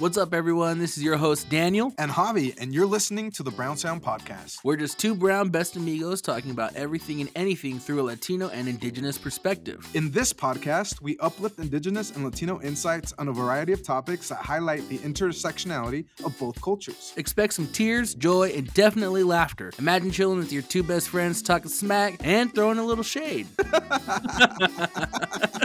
What's up, everyone? This is your host, Daniel. and Javi, and you're listening to the Brown Sound Podcast. We're just two brown best amigos talking about everything and anything through a Latino and Indigenous perspective. In this podcast, we uplift Indigenous and Latino insights on a variety of topics that highlight the intersectionality of both cultures. Expect some tears, joy, and definitely laughter. Imagine chilling with your two best friends, talking smack, and throwing a little shade.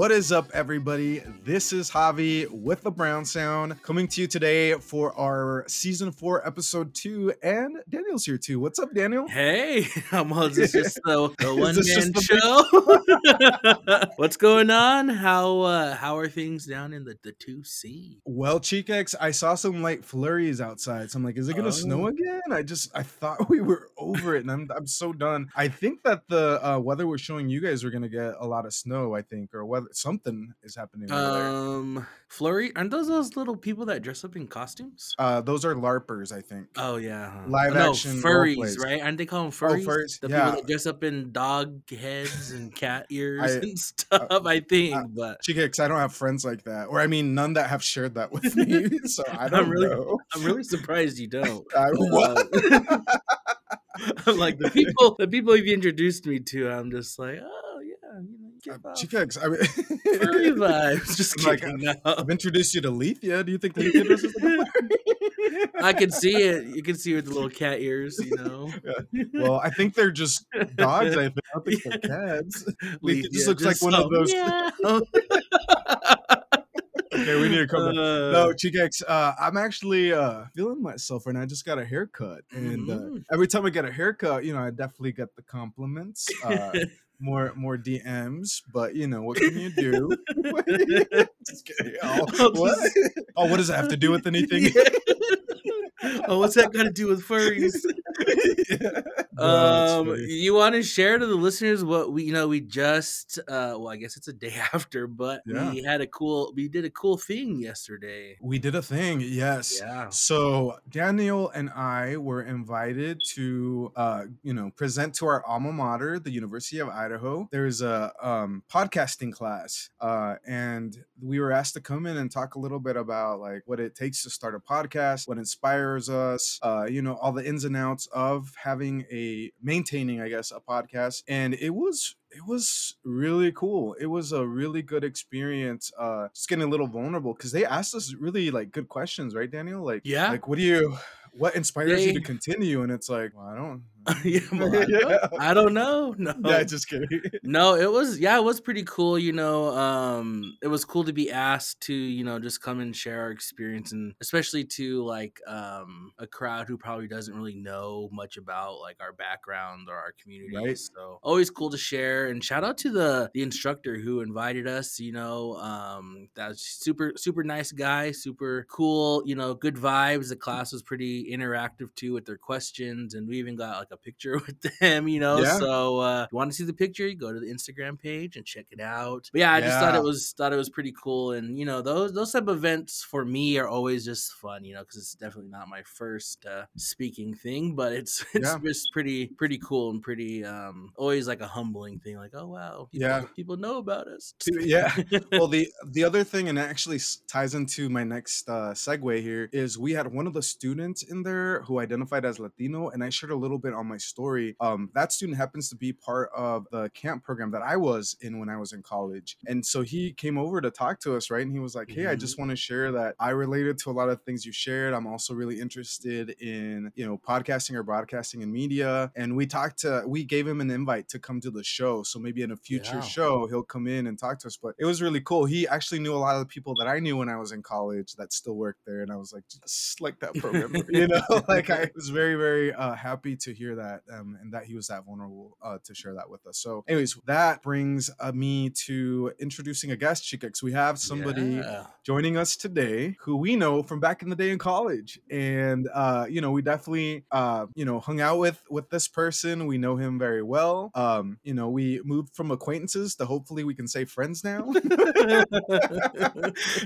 What is up, everybody? This is Javi with the Brown Sound coming to you today for our season four, episode two. And Daniel's here too. What's up, Daniel? Hey, um, well, is this just the, the one man show? What's going on? How uh, how are things down in the the two C? Well, Cheekex, I saw some light flurries outside. So I'm like, is it gonna snow Oh. again? I just I thought we were over it, and I'm I'm so done. I think that the uh, weather was showing you guys were gonna get a lot of snow. I think, or weather something is happening over there. Um, Flurry, aren't those those little people that dress up in costumes? Uh, those are larpers, I think. Oh yeah. Live no, action furries, right? Aren't they call them furries? furries, The yeah. people that dress up in dog heads and cat ears I- and stuff. I think, uh, but Cheekex, I don't have friends like that, or I mean, none that have shared that with me. so I don't I'm really- know. I'm really surprised you don't. I, what? I'm like the people, the people you've introduced me to. I'm just like, oh yeah, you know, you Uh, give off Cheekex, I furry mean, vibes. Just I'm like, kidding. no. I've introduced you to Lethea. Do you think Lethea dresses like? I can see it. You can see with the little cat ears, you know. Well, I think they're just dogs. I, think. I don't think they're cats. Leaf- just yeah, looks like one of those- meow. Okay, we need to come. back. Uh, no, Cheekex, uh, I'm actually uh, feeling myself, and I just got a haircut. And uh, Mhm. every time I get a haircut, you know, I definitely get the compliments, uh, more more DMs. But you know, what can you do? Oh, what? oh, what does that have to do with anything? oh, what's that got to do with furries? Um, you want to share to the listeners what we, you know, we just, uh, well, I guess it's a day after, but Yeah. we had a cool, we did a cool thing yesterday. we did a thing, yes. Yeah. So Daniel and I were invited to, uh, you know, present to our alma mater, the University of Idaho. There's a um, podcasting class, uh, and we were asked to come in and talk a little bit about like what it takes to start a podcast, what inspires us, uh, you know, all the ins and outs of having a maintaining, I guess, a podcast. And it was it was really cool. It was a really good experience. Uh, just getting a little vulnerable because they asked us really like good questions, right, Daniel? Like, Yeah. like what do you, what inspires you to continue? And it's like, well, I don't. yeah, I, don't, I don't know. No. Yeah, just kidding. no it was yeah it was pretty cool you know um it was cool to be asked to you know just come and share our experience and especially to like um a crowd who probably doesn't really know much about like our background or our community Right. so always cool to share and shout out to the the instructor who invited us you know um that's super super nice guy super cool you know good vibes the class was pretty interactive too with their questions and we even got like a picture with them you know Yeah. so uh you want to see the picture you go to the instagram page and check it out but yeah i just thought it was thought it was pretty cool and you know those those type of events for me are always just fun you know because it's definitely not my first uh speaking thing but it's it's Yeah. just pretty pretty cool and pretty um always like a humbling thing like oh wow people, Yeah. people know about us yeah. Well, the the other thing, and it actually ties into my next uh, segue here, is we had one of the students in there who identified as Latino, and I shared a little bit on my story. Um, that student happens to be part of the camp program that I was in when I was in college, and so he came over to talk to us, right? And he was like, "Hey, I just want to share that I related to a lot of things you shared. I'm also really interested in you know podcasting or broadcasting and media." And we talked to, we gave him an invite to come to the show, so maybe in a future Yeah. show he'll come in and talk to us. But it was really cool. He actually knew a lot of the people that I knew when I was in college that still worked there, and I was like, just like that program, you know. like I was very, very uh, happy to hear that, um, and that he was that vulnerable uh, to share that with us. So, anyways, that brings uh, me to introducing a guest, Chicx. We have somebody Yeah. Joining us today who we know from back in the day in college. And uh you know we definitely uh you know hung out with with this person. We know him very well. Um you know we moved from acquaintances to hopefully we can say friends now.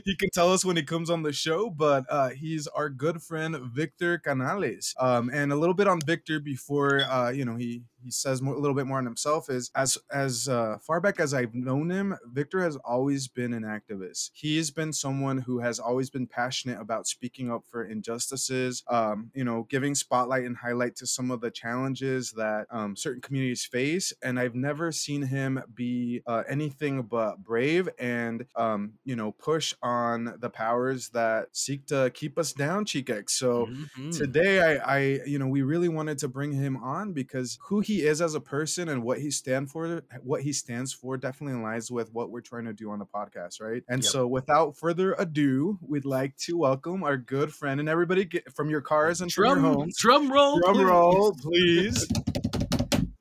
He can tell us when he comes on the show but uh he's our good friend victor canales. Um and a little bit on victor before uh you know he he says more, a little bit more on himself is as as uh, far back as I've known him, Victor has always been an activist. He's been someone who has always been passionate about speaking up for injustices, um, you know, giving spotlight and highlight to some of the challenges that um, certain communities face. And I've never seen him be uh, anything but brave and, um, you know, push on the powers that seek to keep us down, Chicx. So Mhm. today I, I you know we really wanted to bring him on because who he is as a person and what he stand for what he stands for definitely aligns with what we're trying to do on the podcast right and Yep. so without further ado we'd like to welcome our good friend and everybody get from your cars and from your drum, homes drum roll, drum please. roll please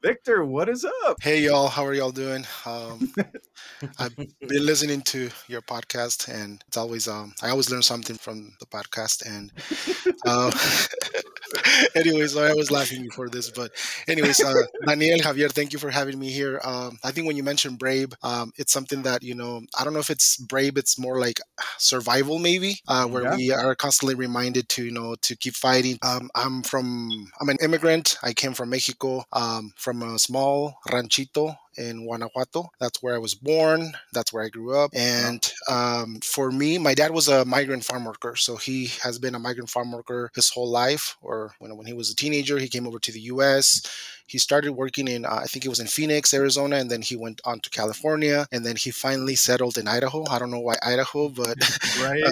victor what is up Hey y'all, how are y'all doing? Um, I've been listening to your podcast, and it's always um, I always learn something from the podcast. And uh, anyways, I was laughing before this, but anyways, uh, Daniel Javier, thank you for having me here. Um, I think when you mentioned brave, um, it's something that you know I don't know if it's brave, it's more like survival maybe, uh, where Yeah. we are constantly reminded to you know to keep fighting. Um, I'm from I'm an immigrant. I came from Mexico, um, from a small ranchito in Guanajuato. That's where I was born. That's where I grew up. And um, for me, my dad was a migrant farm worker, so he has been a migrant farm worker his whole life. Or when when he was a teenager, he came over to the U.S. He started working in, uh, I think it was in Phoenix, Arizona, and then he went on to California, and then he finally settled in Idaho. I don't know why Idaho, but right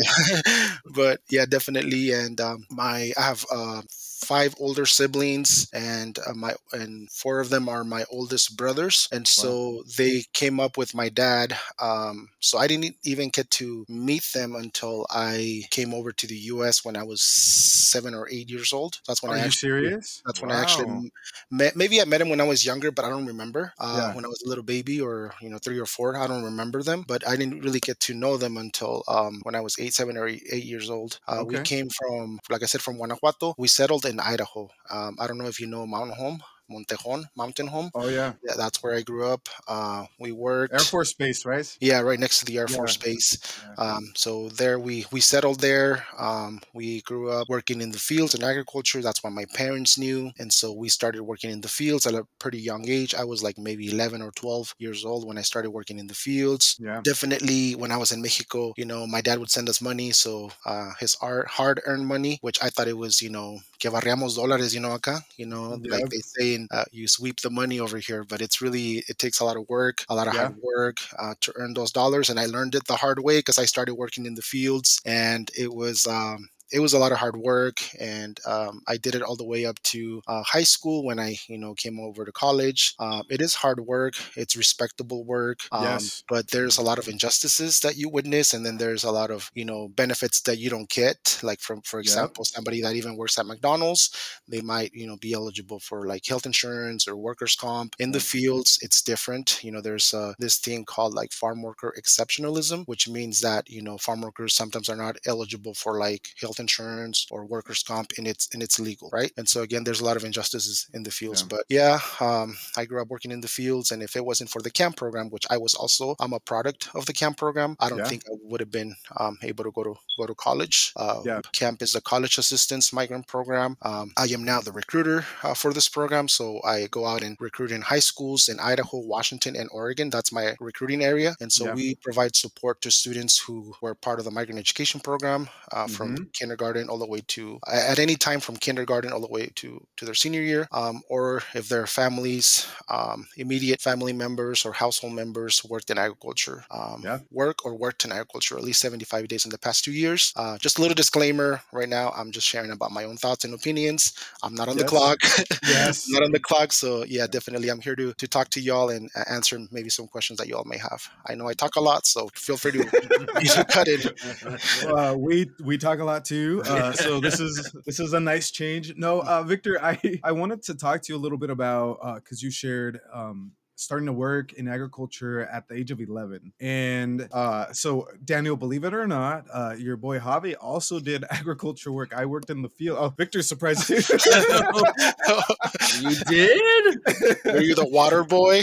but yeah, definitely. And um, my I have uh, five older siblings, and uh, my and four of them are my oldest brothers. And so they came up with my dad. Um, so I didn't even get to meet them until I came over to the U.S. when I was seven or eight years old. That's when are I you actually serious that's when I actually met. Maybe I met him when I was younger, but I don't remember. Uh, Yeah. When I was a little baby, or you know, three or four, I don't remember them. But I didn't really get to know them until um, when I was eight, seven, or eight, eight years old. Uh, We came from, like I said, from Guanajuato. We settled in Idaho. Um, I don't know if you know Mountain Home, Montejon, Mountain Home. oh yeah Yeah, that's where I grew up. Uh, we worked. air force base right Yeah, right next to the Air Yeah. Force Base. Yeah. Um, so there we we settled there. Um, we grew up working in the fields and agriculture. That's what my parents knew, and so we started working in the fields at a pretty young age. I was like maybe 11 or 12 years old when I started working in the fields. yeah Definitely, when I was in Mexico, you know, my dad would send us money, so uh, his art, hard-earned money, which I thought it was, you know, que barriamos dólares, you know, acá, you know, Yep. like they say, in, uh, you sweep the money over here, but it's really it takes a lot of work, a lot of Yeah. hard work uh, to earn those dollars, and I learned it the hard way because I started working in the fields, and it was. Um, it was a lot of hard work and um, i did it all the way up to uh, high school when i you know came over to college. Um, it is hard work it's respectable work um, Yes. but there's a lot of injustices that you witness and then there's a lot of you know benefits that you don't get. Like from for example somebody that even works at mcdonald's they might you know be eligible for like health insurance or workers comp. In the fields it's different. You know there's uh, this thing called like farm worker exceptionalism which means that you know farm workers sometimes are not eligible for like health insurance or workers comp and it's and it's legal right and so again there's a lot of injustices in the fields Yeah. but yeah um, i grew up working in the fields and if it wasn't for the camp program which i was also i'm a product of the camp program i don't Yeah. think i would have been um, able to go to go to college uh, Yeah. camp is a college assistance migrant program um, i am now the recruiter uh, for this program so i go out and recruit in high schools in idaho washington and oregon that's my recruiting area and so we provide support to students who were part of the migrant education program uh, from Mm-hmm. kindergarten all the way to at any time from kindergarten all the way to to their senior year um, or if their families um, immediate family members or household members worked in agriculture um, Yeah. work or worked in agriculture at least 75 days in the past two years uh, just a little disclaimer right now i'm just sharing about my own thoughts and opinions i'm not on the clock Yes. not on the clock so yeah definitely i'm here to to talk to y'all and uh, answer maybe some questions that y'all may have i know i talk a lot so feel free to you should cut it uh, we we talk a lot too. Uh, so this is this is a nice change. No, uh, Victor, I I wanted to talk to you a little bit about because you shared um, starting to work in agriculture at the age of 11. And uh, so, Daniel, believe it or not, uh, your boy Javi also did agriculture work. I worked in the field. Oh, Victor surprised you. you did? Were you the water boy?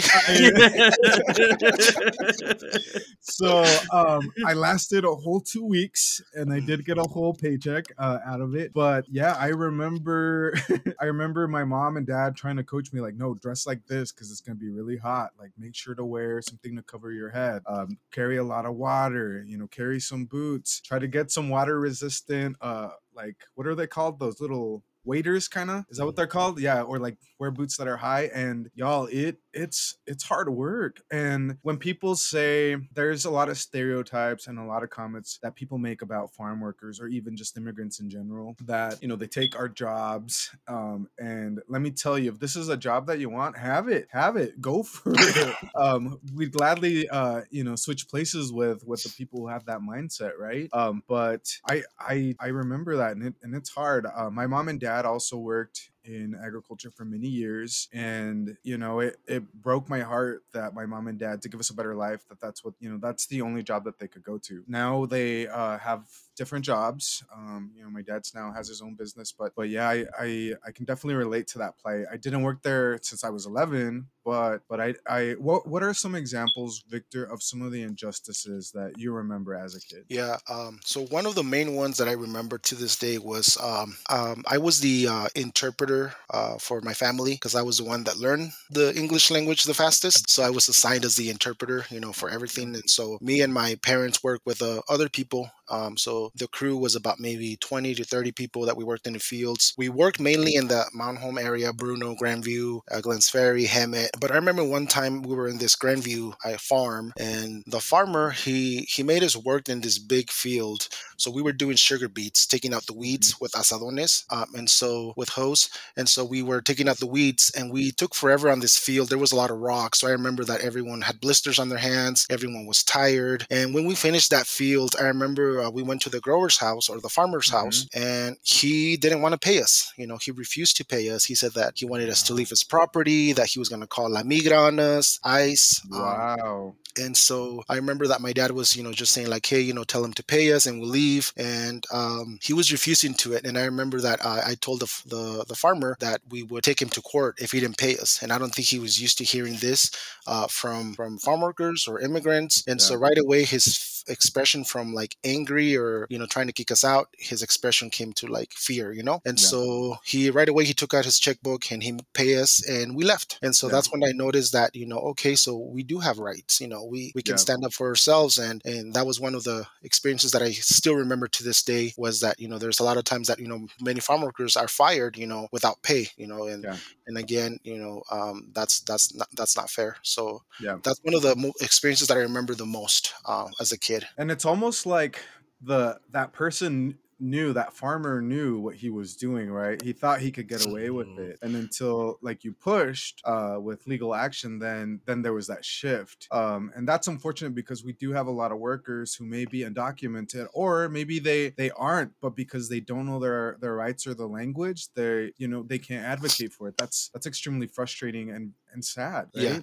so um, I lasted a whole two weeks, and I did get a whole paycheck uh, out of it. But yeah, I remember, I remember my mom and dad trying to coach me, like, no, dress like this because it's gonna be really hot. Like, make sure to wear something to cover your head. Um, carry a lot of water. You know, carry some boots. Try to get some water resistant. Uh, like what are they called? Those little waders kind of is that what they're called yeah or like wear boots that are high and y'all it it's it's hard work and when people say there's a lot of stereotypes and a lot of comments that people make about farm workers or even just immigrants in general that you know they take our jobs um, and let me tell you if this is a job that you want have it have it go for it. Um, we'd gladly uh, you know switch places with with the people who have that mindset right? Um, but i i i remember that and, it, and it's hard. Uh, my mom and dad also worked in agriculture for many years and you know it, it broke my heart that my mom and dad to give us a better life that that's what you know that's the only job that they could go to. Now they uh, have different jobs um, you know my dad's now has his own business but but yeah I, I i can definitely relate to that play i didn't work there since i was 11 but but i i what what are some examples victor of some of the injustices that you remember as a kid Yeah. Um, so one of the main ones that I remember to this day was um, um, I was the uh, interpreter uh, for my family because I was the one that learned the English language the fastest. So I was assigned as the interpreter, you know, for everything. And so me and my parents worked with uh, other people. Um, so the crew was about maybe 20 to 30 people that we worked in the fields. We worked mainly in the Mount Home area, Bruneau, Grandview, uh, Glenns Ferry, Hammett. But I remember one time we were in this Grandview uh, farm, and the farmer he he made us work in this big field. So we were doing sugar beets, taking out the weeds with azadones, um, and so with hoes, and so we were taking out the weeds, and we took forever on this field. There was a lot of rocks, so I remember that everyone had blisters on their hands. Everyone was tired, and when we finished that field, I remember uh, we went to the grower's house or the farmer's house, and he didn't want to pay us. You know, he refused to pay us. He said that he wanted us to leave his property, that he was going to call La Migra on us, ICE. um, wow and so I remember that my dad was, you know, just saying like, "Hey, you know, tell him to pay us, and we'll leave." And um, he was refusing to it. And I remember that uh, I told the, the the farmer that we would take him to court if he didn't pay us. And I don't think he was used to hearing this uh, from from farm workers or immigrants. And so right away, his f- expression from like angry or you know trying to kick us out, his expression came to like fear, you know. And Yeah. so he right away he took out his checkbook and he paid us, and we left. And so Yeah. that's when I noticed that you know, okay, so we do have rights. You know, we we can Yeah. stand up for ourselves, and and that was one of the experiences that I still remember to this day. Was that you know, there's a lot of times that you know many farm workers are fired, you know, without pay. You know, and Yeah. and again, you know, um, that's that's not that's not fair. So Yeah. that's one of the mo- experiences that I remember the most uh, as a kid. and it's almost like the that person knew that farmer knew what he was doing right he thought he could get away with Mhm. it and until like you pushed uh with legal action then then there was that shift um and that's unfortunate because we do have a lot of workers who may be undocumented or maybe they they aren't but because they don't know their their rights or the language they you know they can't advocate for it that's that's extremely frustrating and and sad right Yeah.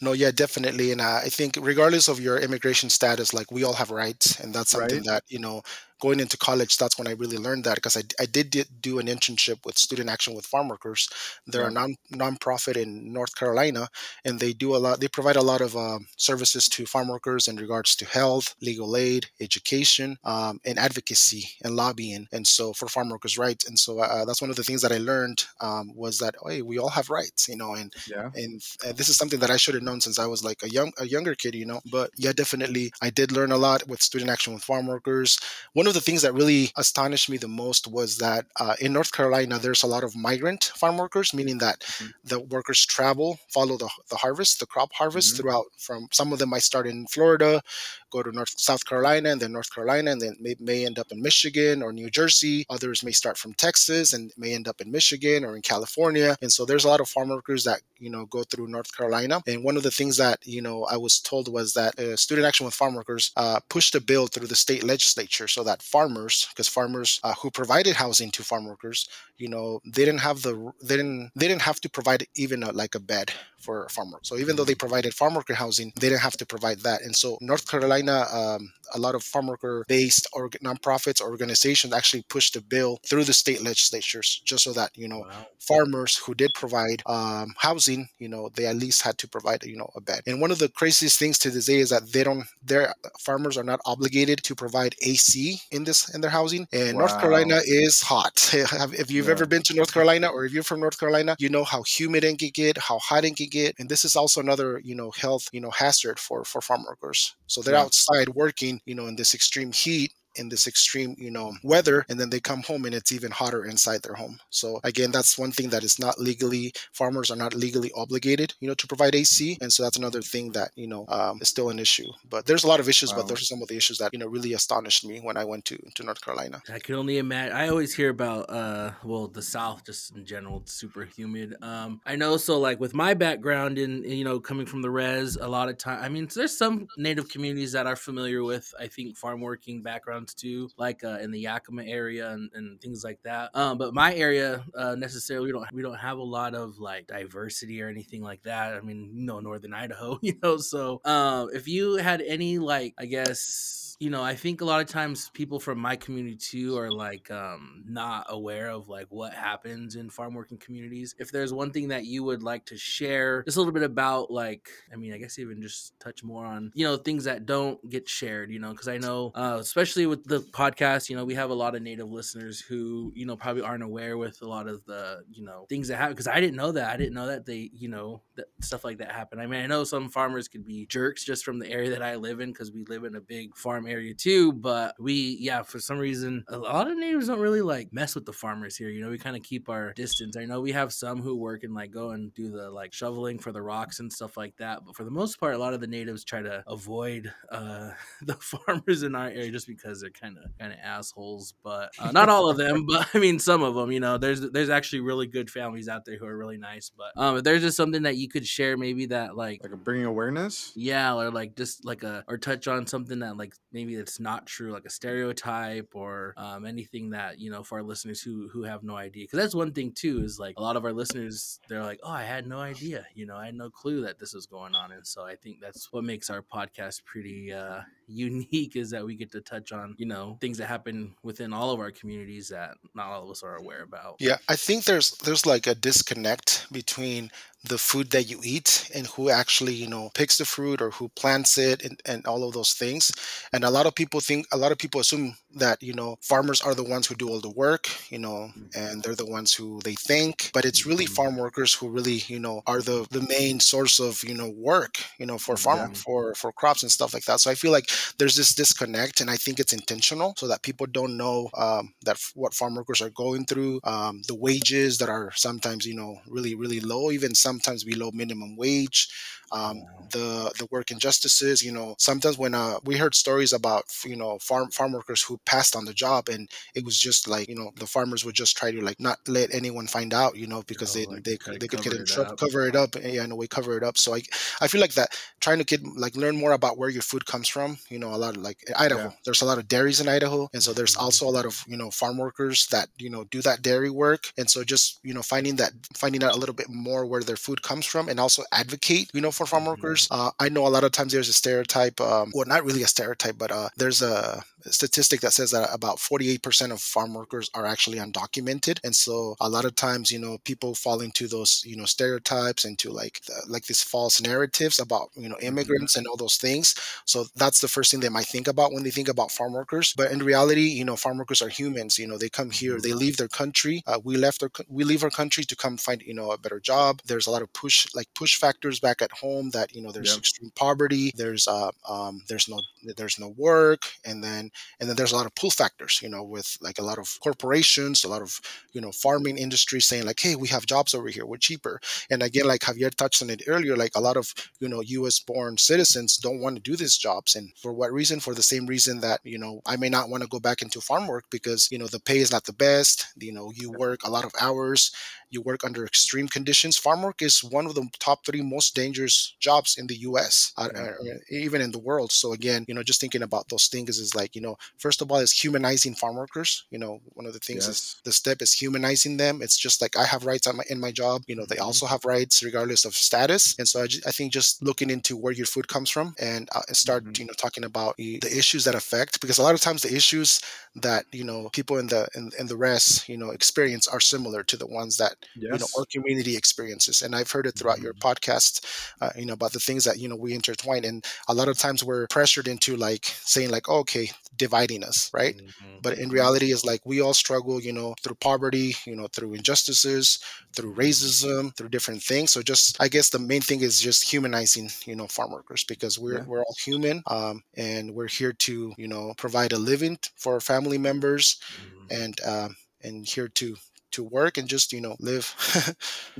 No, yeah, definitely. And uh, I think regardless of your immigration status, like we all have rights, and that's something Right. that you know, going into college, that's when I really learned that because I, I did, di- do an internship with Student Action with Farm Workers. They're a Yeah. non nonprofit in North Carolina, and they do a lot. They provide a lot of um, services to farm workers in regards to health, legal aid, education, um, and advocacy and lobbying. And so for farm workers' rights, and so uh, that's one of the things that I learned um, was that hey, we all have rights, you know, and yeah and uh, this is something that I should have known since I was like a young a younger kid, you know. But yeah, definitely, I did learn a lot with student action with farm workers. One of the things that really astonished me the most was that uh, in North Carolina, there's a lot of migrant farm workers, meaning that Mhm. the workers travel, follow the, the harvest, the crop harvest Mhm. throughout. From some of them might start in Florida, go to North South Carolina, and then North Carolina, and then may, may end up in Michigan or New Jersey. Others may start from Texas and may end up in Michigan or in California. And so there's a lot of farm workers that you know go through North Carolina. And one of the things that you know I was told was that uh, Student Action with Farm Workers uh, pushed a bill through the state legislature so that farmers, because farmers uh, who provided housing to farm workers, you know, they didn't have the they didn't they didn't have to provide even a, like a bed for farm work. So even though they provided farm worker housing, they didn't have to provide that. And so North Carolina, um, a lot of farm worker based or nonprofits or organizations actually pushed a bill through the state legislatures just so that you know Wow. farmers who did provide um, housing, you know, they at least had to provide, you know, a bed. And one of the craziest things to this day is that they don't, their farmers are not obligated to provide AC in this in their housing. And North Carolina is hot. If you've Yeah. ever been to North Carolina or if you're from North Carolina, you know how humid it can get, how hot it can get, and this is also another, you know, health, you know, hazard for for farm workers. So they're Yeah. outside working, you know, in this extreme heat in this extreme you know weather and then they come home and it's even hotter inside their home so again that's one thing that is not legally farmers are not legally obligated you know to provide ac and so that's another thing that you know um, is still an issue but there's a lot of issues Wow. but those are some of the issues that you know really astonished me when i went to to north carolina I can only imagine. I always hear about, uh, well, the South just in general, it's super humid. Um, I know. So, like with my background in, in, you know, coming from the res, a lot of time. I mean, there's some Native communities that are familiar with, I think, farm working backgrounds too, like uh, in the Yakima area and, and things like that. Um, but my area, uh, necessarily, we don't we don't have a lot of like diversity or anything like that. I mean, you know, Northern Idaho, you know. So, um, if you had any like, I guess you know, I think a lot of times people from my community too are like um not aware of like what happens in farm working communities. If there's one thing that you would like to share just a little bit about like I mean, I guess even just touch more on, you know, things that don't get shared, you know, because I know uh especially with the podcast, you know, we have a lot of native listeners who, you know, probably aren't aware with a lot of the, you know, things that happen because I didn't know that. I didn't know that they, you know, that stuff like that happen. I mean, I know some farmers could be jerks just from the area that I live in because we live in a big farm area too. But we, yeah, for some reason, a lot of natives don't really like mess with the farmers here. You know, we kind of keep our distance. I know we have some who work and like go and do the like shoveling for the rocks and stuff like that. But for the most part, a lot of the natives try to avoid uh, the farmers in our area just because they're kind of kind of assholes. But uh, not all of them, but I mean some of them. You know, there's there's actually really good families out there who are really nice. But um, if there's just something that you could share, maybe that like Like bringing awareness. yeah, or like just like a or touch on something that like maybe it's not true, like a stereotype or um, anything that you know for our listeners who who have no idea. Because that's one thing too is like a lot of our listeners they're like, oh, I had no idea, you know, I had no clue that this was going on, and so I think that's what makes our podcast pretty uh, unique is that we get to touch on you know things that happen within all of our communities that not all of us are aware about. yeah i think there's there's like a disconnect between the food that you eat and who actually you know picks the fruit or who plants it and, and all of those things and a lot of people think a lot of people assume that you know farmers are the ones who do all the work you know and they're the ones who they think but it's really mm-hmm. farm workers who really you know are the the main source of you know work you know for farm Yeah. for for crops and stuff like that so i feel like there's this disconnect and i think it's intentional so that people don't know um, that f- what farm workers are going through um, the wages that are sometimes you know really really low even sometimes below minimum wage um, the the work injustices you know sometimes when uh, we heard stories about you know farm farm workers who passed on the job and it was just like you know the farmers would just try to like not let anyone find out you know because Oh, they like, they, to they could get in trouble cover it up yeah in a way cover it up so i i feel like that trying to get like learn more about where your food comes from you know a lot of like idaho Yeah. there's a lot of dairies in idaho and so there's Mhm. also a lot of you know farm workers that you know do that dairy work and so just you know finding that finding out a little bit more where their food comes from and also advocate you know for farm Mhm. workers uh, i know a lot of times there's a stereotype um, well not really a stereotype but uh, there's a statistic that says that about 48% of farm workers are actually undocumented. And so a lot of times you know people fall into those you know stereotypes into like the, like these false narratives about you know immigrants and all those things. So that's the first thing they might think about when they think about farm workers. But in reality you know farm workers are humans. You know they come here they leave their country. Uh, we left our we leave our country to come find you know a better job. There's a lot of push like push factors back at home that you know there's extreme poverty there's uh um there's no there's no work. And then and then there's a lot of pull factors you know with like a lot of corporations a lot of you know farming industry saying like hey we have jobs over here we're cheaper. And again like javier touched on it earlier like a lot of you know us born citizens don't want to do these jobs and for what reason? For the same reason that you know i may not want to go back into farm work because you know the pay is not the best you know you work a lot of hours you work under extreme conditions. Farm work is one of the top three most dangerous jobs in the us uh, Yeah. uh, even in the world. So again you know just thinking about those things is like you you know, first of all, is humanizing farm workers. You know, one of the things yes. is the step is humanizing them. It's just like I have rights my, in my job. You know, they mm-hmm. also have rights regardless of status. And so I, I think just looking into where your food comes from and uh, start, mm-hmm. you know, talking about the issues that affect because a lot of times the issues that you know people in the in, in the rest you know experience are similar to the ones that yes. you know our community experiences and i've heard it throughout mm-hmm. your podcast uh, you know about the things that you know we intertwine and a lot of times we're pressured into like saying like oh, okay dividing us right mm-hmm. but in reality it's like we all struggle you know through poverty you know through injustices through mm-hmm. racism through different things so just i guess the main thing is just humanizing you know farm workers because we're yeah. we're all human um, and we're here to you know provide a living for our family members mm-hmm. and um, and here to to work and just you know live.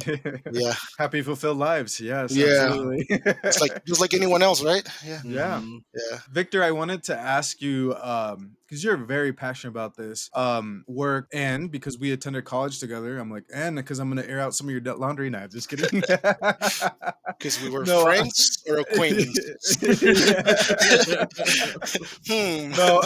Yeah. Happy fulfilled lives. Yes yeah. it's like just like anyone else right? Yeah. Yeah. Mm-hmm. yeah. Victor i wanted to ask you um because you're very passionate about this um work and because we attended college together i'm like and because i'm gonna air out some of your laundry. Knives just kidding. Because we were no, friends or acquaintances? Hmm. no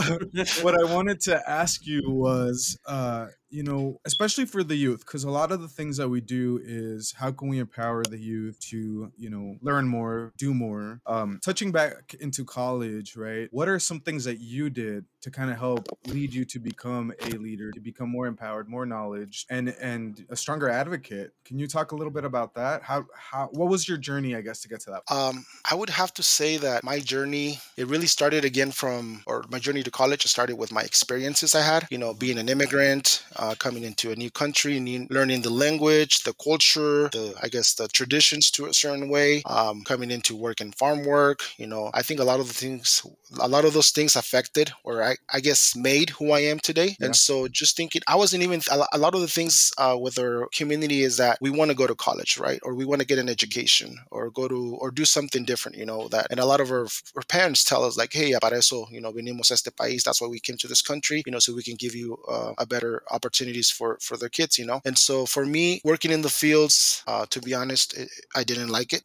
what i wanted to ask you was uh you know, especially for the youth, because a lot of the things that we do is how can we empower the youth to, you know, learn more, do more. Um, touching back into college, right? What are some things that you did to kind of help lead you to become a leader, to become more empowered, more knowledge, and and a stronger advocate? Can you talk a little bit about that? How how what was your journey, I guess, to get to that? Um, I would have to say that my journey it really started again from, or my journey to college. Started with my experiences I had. You know, being an immigrant uh, coming into a new country, learning the language, the culture, the I guess the traditions to a certain way. Um, coming into work and farm work, you know, I think a lot of the things, a lot of those things affected, or I, I guess made who I am today. Yeah. And so just thinking, I wasn't even a lot of the things uh, with our community is that we want to go to college, right, or we want to get an education, or go to or do something different, you know. That and a lot of our, our parents tell us like, hey, para eso, you know, venimos a este país. That's why we came to this country, you know, so we can give you uh, a better opportunities for for their kids you know and so for me working in the fields uh, to be honest it, i didn't like it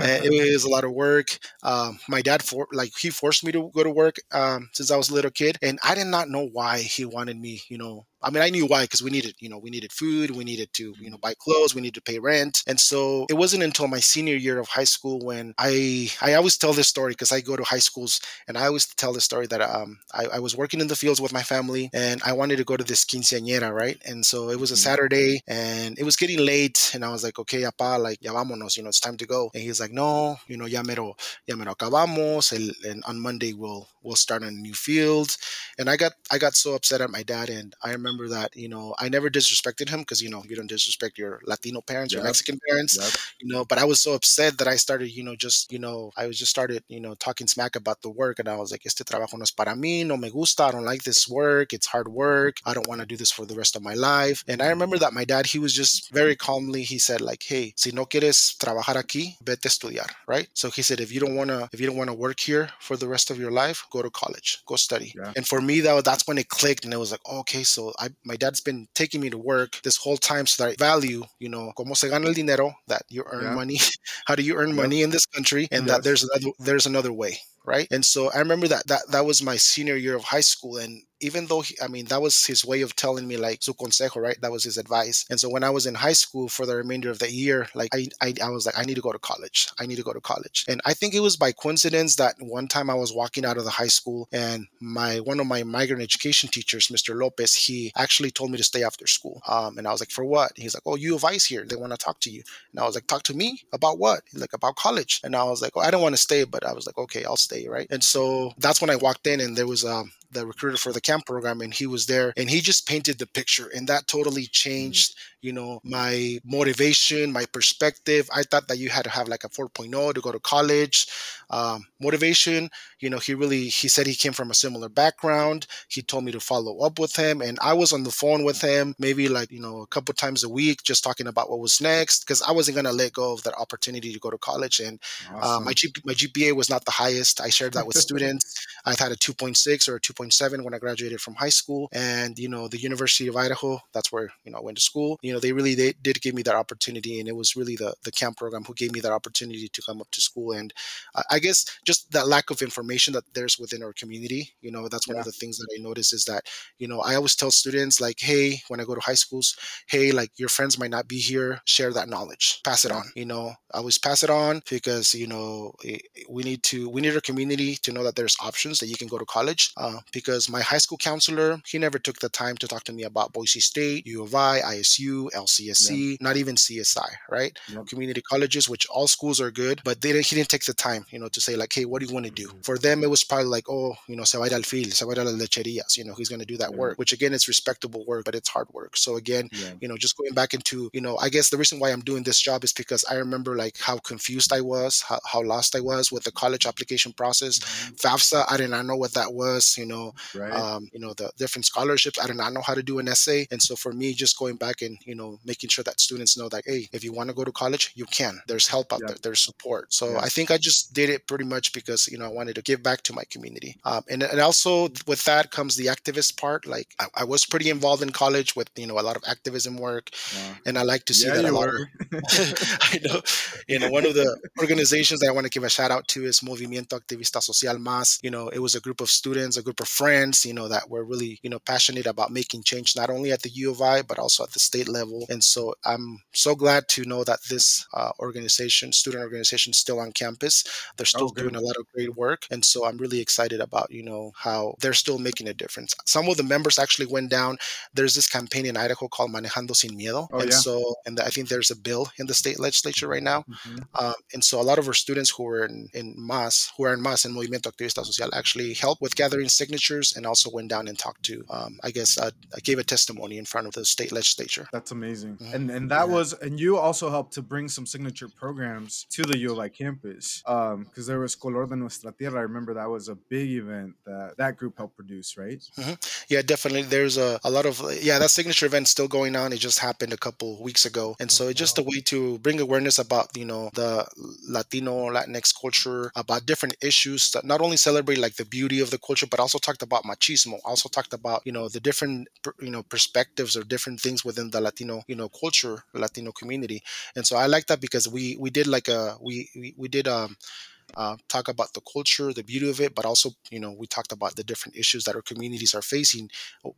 it was a lot of work um, my dad for like he forced me to go to work um, since i was a little kid and i did not know why he wanted me you know I mean, I knew why because we needed, you know, we needed food, we needed to, you know, buy clothes, we needed to pay rent, and so it wasn't until my senior year of high school when I I always tell this story because I go to high schools and I always tell this story that um I, I, was working in the fields with my family and I wanted to go to this quinceañera, right? And so it was a mm-hmm. Saturday and it was getting late and I was like, okay, apa, like ya vámonos, you know, it's time to go. And he's like, no, you know, ya mero, ya mero acabamos, and on Monday we'll we'll start on a new field. And I got I got so upset at my dad and I remember remember that you know I never disrespected him because you know you don't disrespect your Latino parents yep. or Mexican parents, yep. you know. But I was so upset that I started you know just you know I was just started you know talking smack about the work, and I was like, este trabajo no es para mí, no me gusta, I don't like this work, it's hard work, I don't want to do this for the rest of my life. And I remember that my dad he was just very calmly he said like, hey, si no quieres trabajar aquí, vete a estudiar, right? So he said if you don't wanna if you don't want to work here for the rest of your life, go to college, go study. Yeah. And for me that that's when it clicked, and it was like, oh, okay, so I my dad's been taking me to work this whole time so that I value, you know, cómo se gana el dinero, that you earn yeah. money. How do you earn money in this country? And yes. that there's another there's another way right and so i remember that that that was my senior year of high school and even though he, I mean that was his way of telling me like su consejo, right? That was his advice. And so when I was in high school for the remainder of the year, like I, I I was like I need to go to college. I need to go to college. And I think it was by coincidence that one time I was walking out of the high school and my one of my migrant education teachers, Mr. Lopez, he actually told me to stay after school. Um, and I was like, for what? He's like, oh, U of I's here. They want to talk to you. And I was like, talk to me about what? He's like, about college. And I was like, oh, I don't want to stay, but I was like, okay, I'll stay, right? And so that's when I walked in and there was um, the recruiter for the camp program and he was there and he just painted the picture and that totally mm-hmm. changed you know my motivation my perspective i thought that you had to have like a 4.0 to go to college um, motivation you know he really he said he came from a similar background he told me to follow up with him and i was on the phone with him maybe like you know a couple times a week just talking about what was next because i wasn't going to let go of that opportunity to go to college and awesome. uh, my, G- my gpa was not the highest i shared that with students i had a 2.6 or a 2 9.7 when I graduated from high school. And, you know, the University of Idaho, that's where, you know, I went to school. You know, they really they did give me that opportunity. And it was really the, the camp program who gave me that opportunity to come up to school. And I guess just that lack of information that there's within our community, you know, that's one yeah. of the things that I notice is that, you know, I always tell students like, hey, when I go to high schools, hey, like your friends might not be here, share that knowledge, pass it on, you know, I always pass it on because, you know, we need to, we need our community to know that there's options that you can go to college. Uh, because my high school counselor, he never took the time to talk to me about Boise State, U of I, ISU, LCSC, yeah. not even CSI, right? Yep. Community colleges, which all schools are good, but they, he didn't take the time, you know, to say like, hey, what do you want to do? Mm-hmm. For them, it was probably like, oh, you know, se va a ir al fil, se va a ir a las lecherías, you know, he's going to do that yeah. work, which again, it's respectable work, but it's hard work. So again, yeah. you know, just going back into, you know, I guess the reason why I'm doing this job is because I remember like how confused I was, how, how lost I was with the college application process. Mm-hmm. FAFSA, I did not know what that was, you know, right. um, you know, the different scholarships, I did not know how to do an essay. And so for me, just going back and, you know, making sure that students know that, hey, if you want to go to college, you can. There's help out yeah. there, there's support. So yeah. I think I just did it pretty much because, you know, I wanted to give back to my community. Um, and, and also with that comes the activist part. Like I, I, was pretty involved in college with, you know, a lot of activism work. Yeah. And I like to see that a lot. I know, you know, one of the organizations that I want to give a shout out to is Movimiento Activista Social Más. You know, it was a group of students, a group of friends, you know, that were really, you know, passionate about making change, not only at the U of I, but also at the state level. And so I'm so glad to know that this uh, organization, student organization, is still on campus. They're still oh, doing a lot of great work. And so I'm really excited about, you know, how they're still making a difference. Some of the members actually went down. There's this campaign in Idaho called Manejando Sin Miedo. Oh, and yeah. so, and I think there's a bill in the state legislature right now. Mm-hmm. Um, and so a lot of our students who were in, in MAS, who are in MAS and Movimiento Activista Social actually helped with gathering signatures and also went down and talked to, um, I guess, uh, I gave a testimony in front of the state legislature. That's amazing. Mm-hmm. And and that yeah. was, and you also helped to bring some signature programs to the U of I campus because um, there was Color de Nuestra Tierra. I remember that was a big event that that group helped produce, right? Mm-hmm. Yeah, definitely. There's a, a lot of, yeah, that signature event still going on. It just happened a couple weeks ago. And so it's just a way to bring awareness about, you know, the Latino, Latinx culture, about different issues that not only celebrate like the beauty of the culture, but also talked about machismo, also talked about, you know, the different, you know, perspectives or different things within the Latino, you know, culture, Latino community. And so I like that because we, we did like a, we, we, we did, um, uh, talk about the culture, the beauty of it, but also, you know, we talked about the different issues that our communities are facing.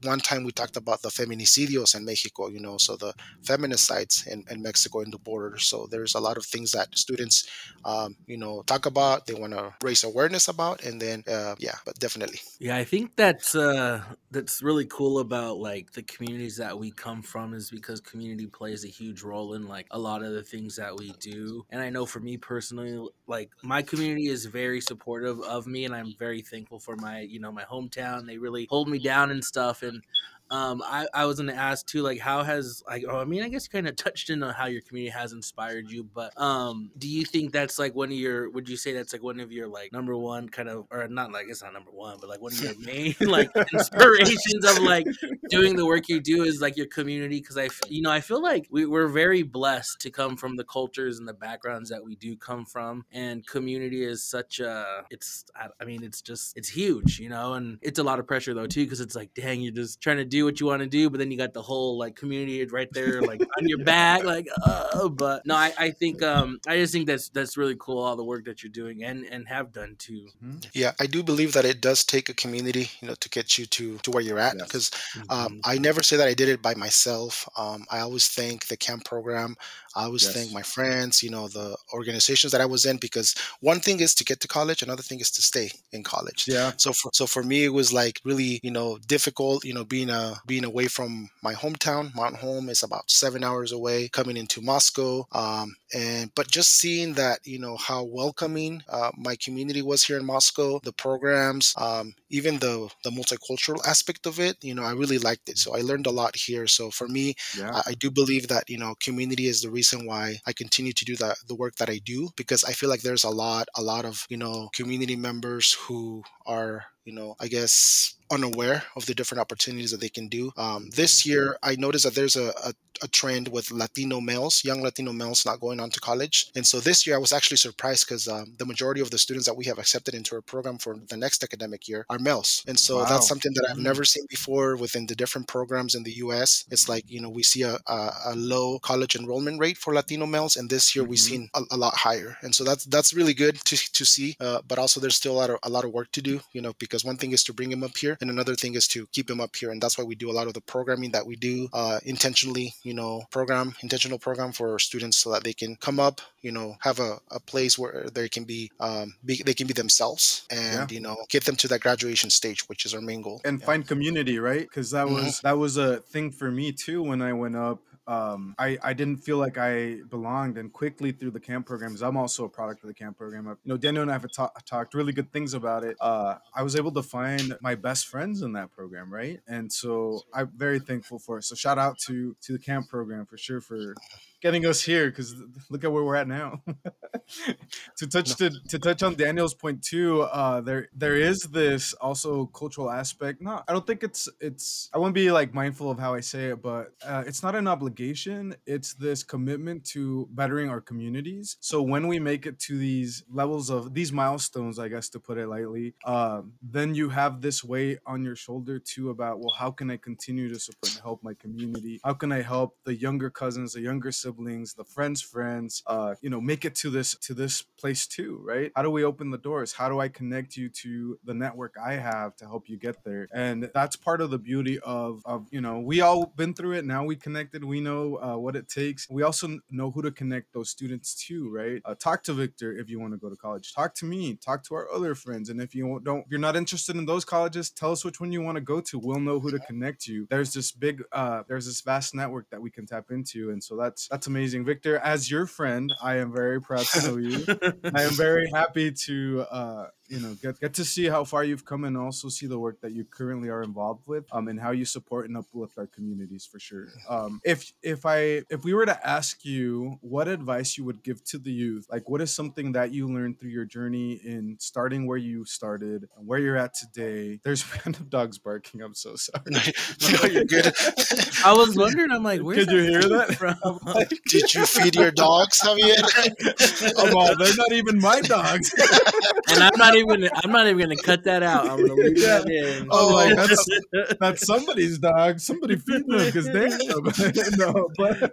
One time we talked about the feminicidios in Mexico, you know, so the feminicides in, in Mexico in the border. So there's a lot of things that students, um, you know, talk about, they want to raise awareness about, and then, uh, yeah, but definitely. Yeah, I think that's, uh, that's really cool about like the communities that we come from is because community plays a huge role in like a lot of the things that we do. And I know for me personally, like my community is very supportive of me, and I'm very thankful for my you know my hometown. They really hold me down and stuff, and um, I, I was gonna ask too, like, how has like, oh, I mean, I guess you kind of touched in on how your community has inspired you, but um, do you think that's like one of your? Would you say that's like one of your like number one kind of, or not like it's not number one, but like one of your main like inspirations of like doing the work you do is like your community? Because I, you know, I feel like we, we're very blessed to come from the cultures and the backgrounds that we do come from, and community is such a, it's, I, I mean, it's just, it's huge, you know, and it's a lot of pressure though too, because it's like, dang, you're just trying to do do what you want to do, but then you got the whole like community right there, like on your back, like. Uh, but no, I, I think um I just think that's that's really cool all the work that you're doing and and have done too. Mm-hmm. Yeah, I do believe that it does take a community, you know, to get you to to where you're at. Because yes. um, mm-hmm. I never say that I did it by myself. Um, I always thank the camp program. I always yes. thank my friends, you know, the organizations that I was in because one thing is to get to college, another thing is to stay in college. Yeah. So for so for me, it was like really, you know, difficult, you know, being a being away from my hometown. Mount Home is about seven hours away, coming into Moscow. Um, and but just seeing that, you know, how welcoming uh, my community was here in Moscow, the programs, um, even the the multicultural aspect of it, you know, I really liked it. So I learned a lot here. So for me, yeah. I, I do believe that you know, community is the reason why I continue to do the, the work that I do because I feel like there's a lot, a lot of, you know, community members who are you know, I guess unaware of the different opportunities that they can do. Um, this year, I noticed that there's a, a, a, trend with Latino males, young Latino males not going on to college. And so this year, I was actually surprised because um, the majority of the students that we have accepted into our program for the next academic year are males. And so wow. that's something that I've never seen before within the different programs in the US. It's like, you know, we see a, a, a low college enrollment rate for Latino males. And this year, mm-hmm. we've seen a, a, lot higher. And so that's that's really good to, to see. Uh, but also, there's still a lot, of, a lot of work to do, you know, because one thing is to bring them up here and another thing is to keep them up here and that's why we do a lot of the programming that we do uh, intentionally you know program intentional program for students so that they can come up you know have a, a place where they can be, um, be they can be themselves and yeah. you know get them to that graduation stage which is our main goal and yeah. find community right because that mm-hmm. was that was a thing for me too when i went up um, I, I didn't feel like I belonged. And quickly through the camp programs, I'm also a product of the camp program. You know, Daniel and I have ta- talked really good things about it. Uh, I was able to find my best friends in that program, right? And so I'm very thankful for it. So shout out to to the camp program for sure for getting us here because look at where we're at now. to touch to, to touch on Daniel's point too, uh, there there is this also cultural aspect. No, I don't think it's it's. I won't be like mindful of how I say it, but uh, it's not an obligation. It's this commitment to bettering our communities. So when we make it to these levels of these milestones, I guess to put it lightly, uh, then you have this weight on your shoulder too about well, how can I continue to support and help my community? How can I help the younger cousins, the younger siblings? Siblings, the friends' friends, uh, you know, make it to this to this place too, right? How do we open the doors? How do I connect you to the network I have to help you get there? And that's part of the beauty of of you know, we all been through it. Now we connected. We know uh, what it takes. We also know who to connect those students to, right? Uh, talk to Victor if you want to go to college. Talk to me. Talk to our other friends. And if you don't, if you're not interested in those colleges, tell us which one you want to go to. We'll know who to connect you. There's this big, uh, there's this vast network that we can tap into, and so that's that's amazing. Victor, as your friend, I am very proud to know you. I am very happy to uh, you know get get to see how far you've come and also see the work that you currently are involved with um and how you support and uplift our communities for sure. Um if if i if we were to ask you what advice you would give to the youth like what is something that you learned through your journey in starting where you started and where you're at today? There's random dogs barking. I'm so sorry. No, you're good. I was wondering i'm like where did you hear that? from? Like, did you feed your dogs javier? Oh, well, they're not even my dogs. And i'm not even. I'm not even gonna cut that out. I'm gonna leave yeah. that in. Oh, like that's, that's somebody's dog. Somebody feed them because they no. But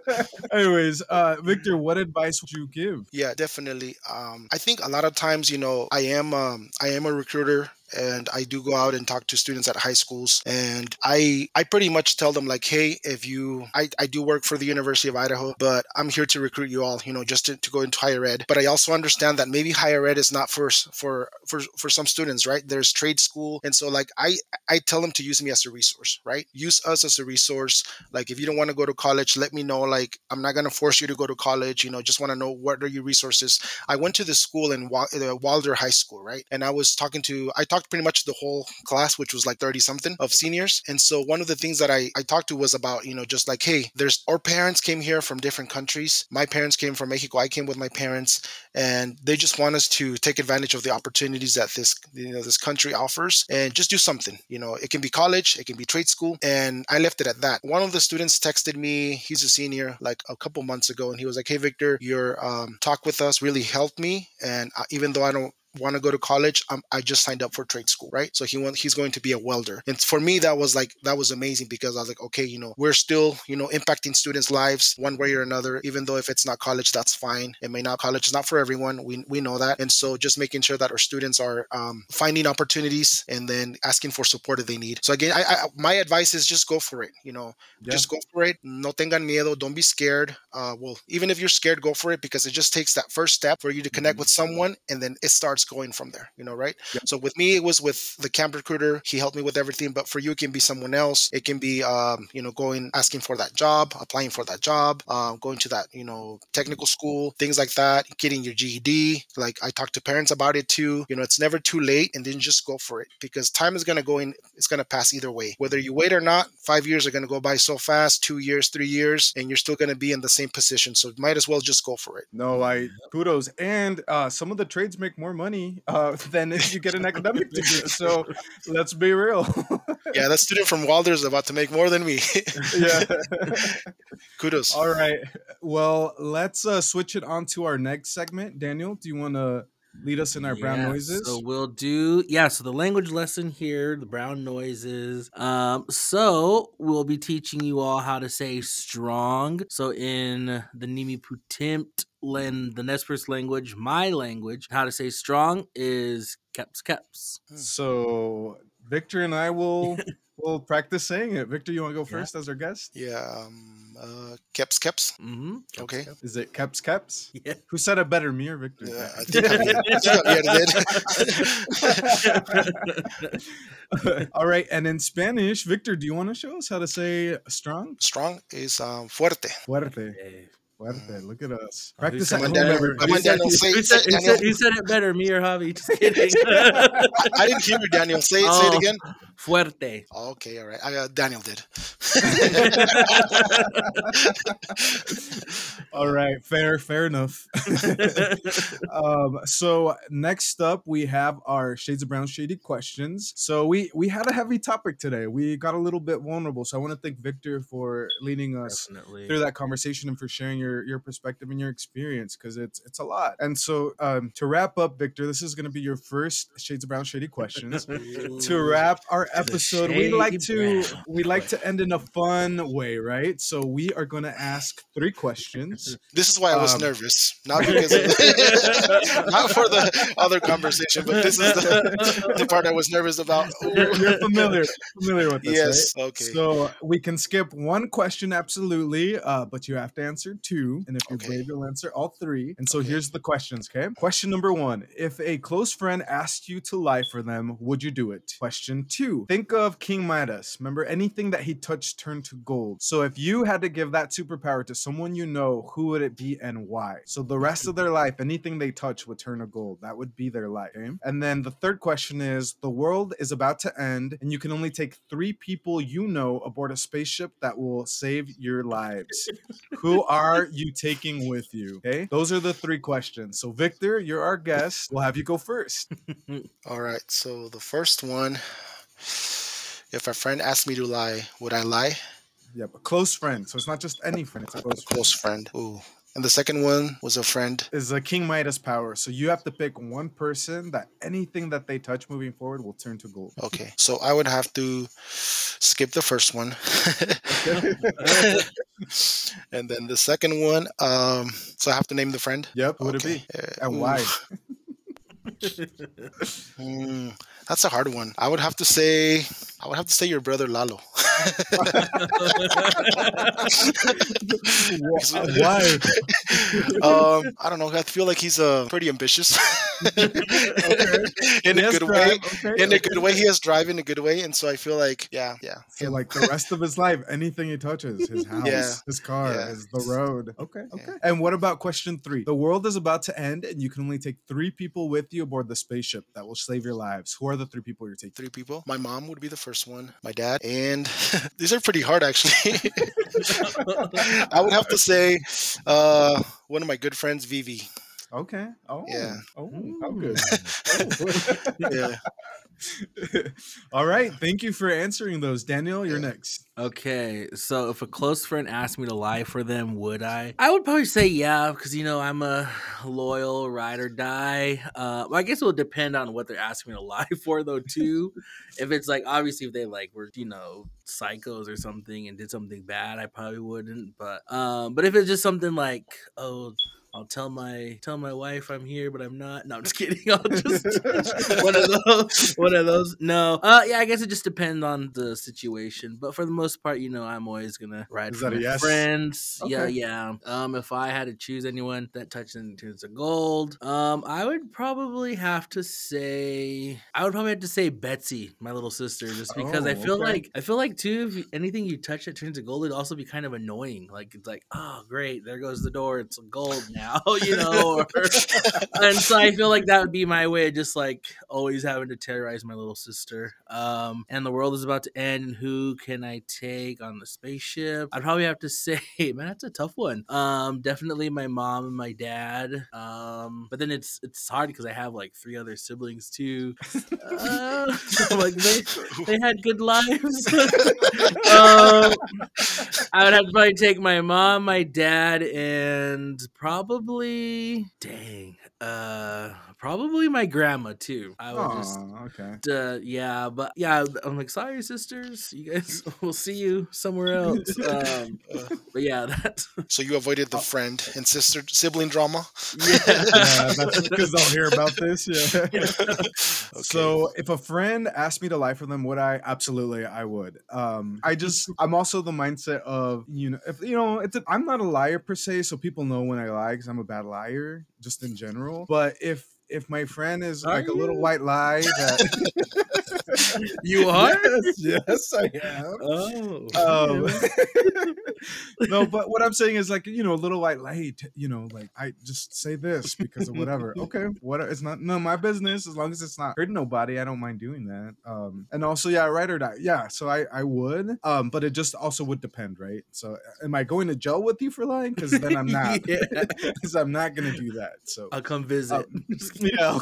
anyways, uh, Victor, what advice would you give? Yeah, definitely. Um, I think a lot of times, you know, I am um, I am a recruiter and I do go out and talk to students at high schools. And I I pretty much tell them like hey if you I, I do work for the University of Idaho but I'm here to recruit you all you know just to, to go into higher ed. But I also understand that maybe higher ed is not for for for for some students right? There's trade school. And so like I I tell them to use me as a resource right? Use us as a resource. Like if you don't want to go to college let me know. Like I'm not going to force you to go to college you know just want to know what are your resources. I went to the school in uh, Wilder High School right? And I was talking to I talked pretty much the whole class, which was like 30 something of seniors. And so one of the things that I, I talked to was about, you know, just like, hey, there's our parents came here from different countries. My parents came from Mexico. I came with my parents, and they just want us to take advantage of the opportunities that this, you know, this country offers and just do something. You know, it can be college, it can be trade school. And I left it at that. One of the students texted me, he's a senior, like a couple months ago, and he was like, hey, Victor, your um, talk with us really helped me. And uh, even though I don't want to go to college um, i just signed up for trade school right? So he went he's going to be a welder. And for me that was like that was amazing because i was like okay you know we're still you know impacting students lives one way or another. Even though if it's not college that's fine. It may not college is not for everyone. We, we know that. And so just making sure that our students are um, finding opportunities and then asking for support if they need. So again I, I my advice is just go for it you know. Yeah. just go for it. No tengan miedo. Don't be scared. Uh, well even if you're scared go for it because it just takes that first step for you to connect mm-hmm. with someone and then it starts going from there, you know, right? Yep. So with me, it was with the camp recruiter. He helped me with everything. But for you, it can be someone else. It can be, um, you know, going, asking for that job, applying for that job, um, going to that, you know, technical school, things like that, getting your GED. Like I talked to parents about it too. You know, it's never too late and then just go for it because time is going to go in, it's going to pass either way. Whether you wait or not, five years are going to go by so fast, two years, three years, and you're still going to be in the same position. So might as well just go for it. No, I kudos. And uh, some of the trades make more money money uh, than if you get an academic degree. So let's be real. Yeah, that student from Wilder is about to make more than me. yeah. Kudos. All right. Well, let's uh, switch it on to our next segment. Daniel, do you want to lead us in our brown noises? So we'll do yeah. So the language lesson here, the brown noises. Um, so we'll be teaching you all how to say strong. So in the Nimi Putimpt len the Nez language, my language, how to say strong is keps keps. So Victor and I will will practice saying it. Victor, you want to go Yeah. first as our guest? Yeah. Um, uh, keps, keps. Mm-hmm. Okay. Is it Keps Keps? Yeah. Who said it better, me or Victor? Yeah, I think I did. I I did. All right, and in Spanish, Victor, do you want to show us how to say strong? Strong is um, fuerte. Fuerte. Hey. Fuerte. Look at us. Oh, Practice at on, home, Daniel. everybody. Come on, Daniel. Say, Who say said, it, Daniel. said, who said it better, me or Javi? Just kidding. I, I didn't hear you, Daniel. Say it. Say it Oh. again. Fuerte. Okay, all right. I, uh, Daniel did. All right, fair, fair enough. um, so next up, we have our Shades of Brown Shady questions. So we we had a heavy topic today. We got a little bit vulnerable. So I want to thank Victor for leading us Definitely. through that conversation and for sharing your your perspective and your experience because it's it's a lot. And so um, to wrap up, Victor, this is going to be your first Shades of Brown Shady questions. to wrap our episode, we like to brown we like to end in a fun way, right? So we are going to ask three questions. This is why I was Um, nervous, not because of not for the other conversation, but this is the, the part I was nervous about. You're, you're familiar familiar with this, Yes. right? Okay. So we can skip one question, absolutely, uh, but you have to answer two, and if you're Okay. brave, you'll answer all three. And so Okay. here's the questions. Okay. Question number one: If a close friend asked you to lie for them, would you do it? Question two: Think of King Midas. Remember, anything that he touched turned to gold. So if you had to give that superpower to someone you know, who would it be and why? So the rest of their life, anything they touch would turn to gold. That would be their life. Okay? And then the third question is: The world is about to end, and you can only take three people you know aboard a spaceship that will save your lives. Who are you taking with you? Okay, those are the three questions. So Victor, you're our guest. We'll have you go first. All right. So the first one, if a friend asked me to lie, would I lie? Yep, a close friend. So it's not just any friend; it's a close friend. Close friend. Ooh. And the second one was a friend. Is a King Midas power. So you have to pick one person that anything that they touch moving forward will turn to gold. Okay. So I would have to skip the first one. and then the second one, um, so I have to name the friend. Yep, who would it Okay, be? uh, And why? Hmm, that's a hard one. I would have to say, I would have to say your brother Lalo. Why? um, I don't know. I feel like he's uh, pretty ambitious. in a Yes, good way. okay, In a good way, he has drive in a good way, and so I feel like, yeah, yeah. So him. like the rest of his life, anything he touches, his house, Yeah. his car, Yeah. is the road. Okay, Yeah. okay. And what about question three? The world is about to end, and you can only take three people with you aboard the spaceship that will save your lives. Who are the three people you're taking? three people. My mom would be the first one, my dad, and these are pretty hard actually. I would have to say uh, one of my good friends, Vivi. Okay. Oh. Yeah. Oh, how Mm. good. Yeah. All right. Thank you for answering those. Daniel, you're Yeah. next. Okay, so if a close friend asked me to lie for them, would I? I would probably say yeah, because you know I'm a loyal ride or die. Uh, well, I guess it will depend on what they're asking me to lie for, though. Too, if it's like obviously if they like were you know psychos or something and did something bad, I probably wouldn't. But um, but if it's just something like oh. I'll tell my tell my wife I'm here, but I'm not. No, I'm just kidding. I'll just one of those. One of those. No. Uh, yeah, I guess it just depends on the situation. But for the most part, you know, I'm always gonna ride for my yes? friends. Yeah, Okay. yeah. Um, if I had to choose anyone that touched into to gold, um, I would probably have to say I would probably have to say Betsy, my little sister, just because I Oh, feel okay. like I feel like too. If anything you touch that turns to gold, it'd also be kind of annoying. Like it's like, oh great, there goes the door. It's gold now. Now, you know. Or, and so I feel like that would be my way of just like always having to terrorize my little sister. Um, and the world is about to end. And who can I take on the spaceship? I'd probably have to say, man, that's a tough one. Um, definitely my mom and my dad. Um, but then it's it's hard because I have like three other siblings too. Uh, like they they had good lives. um, I would have to probably take my mom, my dad, and probably dang, uh, probably my grandma too. I would just, Oh, okay. uh, yeah, but yeah, I'm like, sorry, sisters, you guys, we'll see you somewhere else. Um, but yeah, that, So you avoided the friend and sister sibling drama. yeah, Yeah, that's because I'll hear about this. Yeah. So if a friend asked me to lie for them, would I? Absolutely, I would. Um, I just I'm also the mindset of you know if you know it's a, I'm not a liar per se, so people know when I lie because I'm a bad liar just in general. But if if my friend is Are like a little white lie that you are. yes, yes I am. Oh, Um, no, but what I'm saying is like you know, a little white light. You know, like I just say this because of whatever. Okay, what it's not none of my business as long as it's not hurting nobody. I don't mind doing that. Um, and also, yeah, right or die. Yeah, so I I would. Um, but it just also would depend, right? So, am I going to jail with you for lying? Because then I'm not. Because I'm not gonna do that. So. I'll come visit. yeah.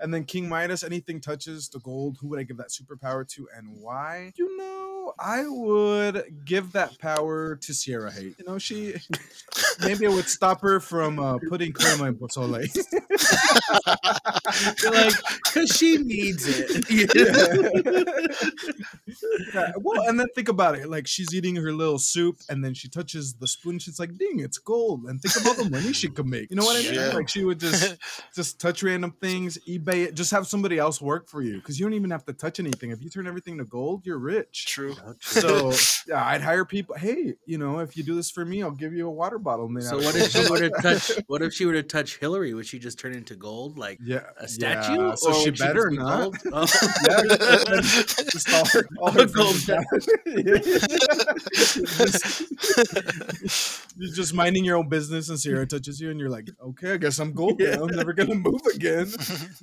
and then King Midas, anything touches the gold, who would I give that superpower to and why? You know, I would give that power to Sierra Hate. You know, she maybe it would stop her from uh, putting crema in pozole. Like, because she needs it. Yeah, Well, and then think about it. Like she's eating her little soup, and then she touches the spoon. She's like, "Ding, it's gold!" And think about the money she could make. You know what I mean? Yeah. Like she would just just touch random things, eBay it, just have somebody else work for you because you don't even have to touch anything. If you turn everything to gold, you're rich. True. So yeah, I'd hire people. Hey, you know, if you do this for me, I'll give you a water bottle. made So what if she gold. were to touch? What if she were to touch Hillary? Would she just turn into gold, like Yeah, a statue? yeah, So or she would better just be not. gold? Oh. Yeah, just all her, all her Gold business You're just minding your own business, and Sierra touches you, and you're like, "Okay, I guess I'm gold. now. I'm never gonna move again."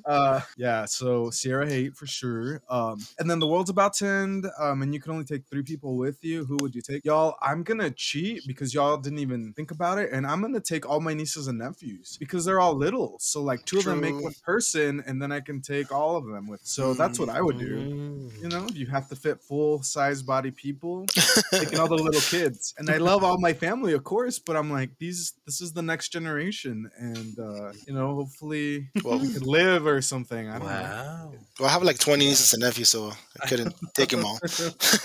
Uh, yeah. So Sierra hate for sure. Um, and then the world's about to end. Um, and you can only take three people with you. Who would you take, y'all? I'm gonna cheat because y'all didn't even think about it, and I'm gonna take all my nieces and nephews because they're all little. So like two of them make one person, and then I can take all of them with. So that's what I would do. Mm. You know, you have to fit full size body people, taking all the little kids. And I love all my family, of course, but I'm like, these this is the next generation. And uh, you know, hopefully Well- we could live or something. I don't know. Wow. Well, I have like 20 nieces and nephews, so I couldn't take them all.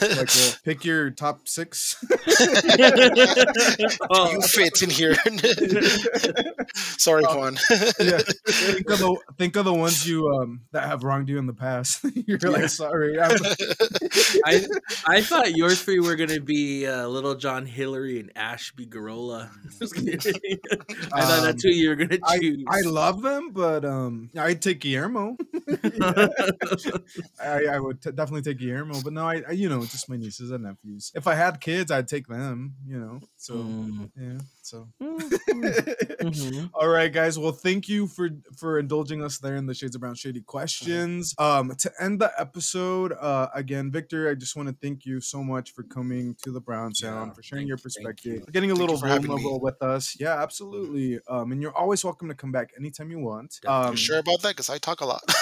Like well, pick your top six. Oh, you fit in here. Sorry. Juan. yeah. Think of the think of the ones you um that have wronged you in the past. You're like, sorry. I'm, I I thought your three were gonna be uh, Little John Hillary and Ashby Garola. I thought Um, that's who you were gonna I, choose. I love them, but um, I'd take Guillermo. I, I would t- definitely take Guillermo, but no, I, I, you know, just my nieces and nephews. If I had kids, I'd take them. You know, so Mm. yeah, so. Mhm. All right, guys. Well, thank you for for indulging us there in the Shades of Brown Shady questions. Um, to end the episode, uh, again, Victor, I just want to thank you so much for coming to the Brown Sound Yeah, for sharing your perspective, you. for getting a Thank little for vulnerable with us. Yeah, absolutely. Um, and you're always welcome to come back anytime you want. Definitely. Um, You sure about that? Because I talk a lot.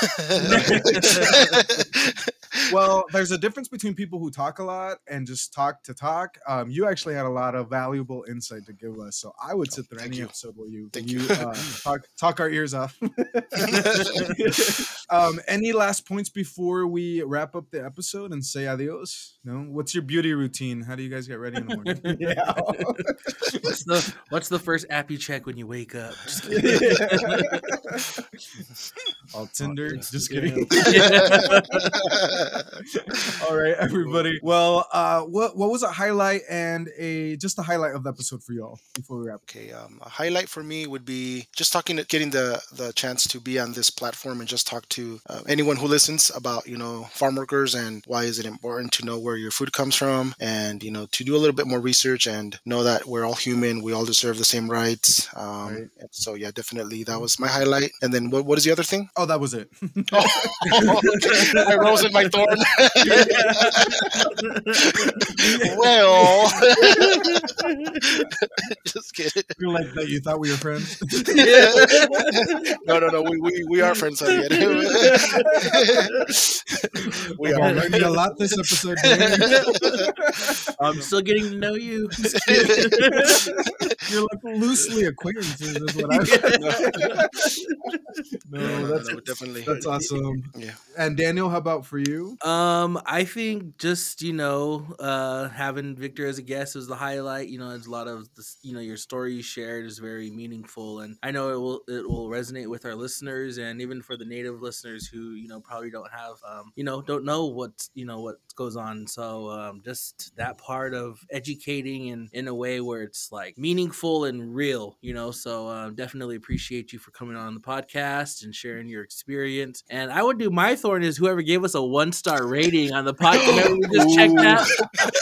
well, there's a difference between people who talk a lot and just talk to talk. Um, you actually had a lot of valuable insight to give us, so I would sit through Oh, thank any you. episode where you, Thank you you. uh, talk talk our ears off. um, any last points before we wrap up the episode and say adios? No. What's your beauty routine? How do you guys get ready in the morning? yeah. What's the What's the first app you check when you wake up? Just kidding. All Tinder. Yeah. Just kidding. All right, everybody. Well, uh, what what was a highlight and a just a highlight of the episode for y'all before we wrap? Okay, um, a highlight for me would be just talking, to, getting the the chance to be on this platform and just talk to uh, anyone who listens about you know farm workers and why is it important to know where your food comes from and you know to do a little bit more research and know that we're all human, we all deserve the same rights. Um, Right. So yeah, definitely that was my highlight. And then what what is the other thing? Oh, that was it. Oh, my rose and my thorn. well, just kidding. You're like that. You thought we were friends. yeah. no, no, no. We, we, we are friends, Javier. we are. on, learning a lot this episode. I'm still getting to know you. You're like loosely acquaintances. Is what I. No, no, no, that's no, definitely. that's awesome. Yeah. And Daniel, how about for you? Um, I think just you know, uh, having Victor as a guest was the highlight. You know, there's a lot of this, you know, your story you shared is very meaningful, and I know it will it will resonate with our listeners, and even for the native listeners who you know probably don't have, um, you know, don't know what you know what goes on. So um, just that part of educating in in a way where it's like meaningful and real, you know. So um, definitely appreciate you for coming on the podcast and sharing your experience. And I would do my thorn is whoever gave us a one star rating on the podcast. We just checked that.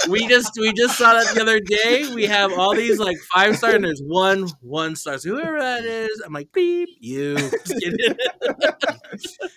We just we just saw that the other day. We have all these like five star and there's one one star. So whoever that is, I'm like beep you. Just kidding.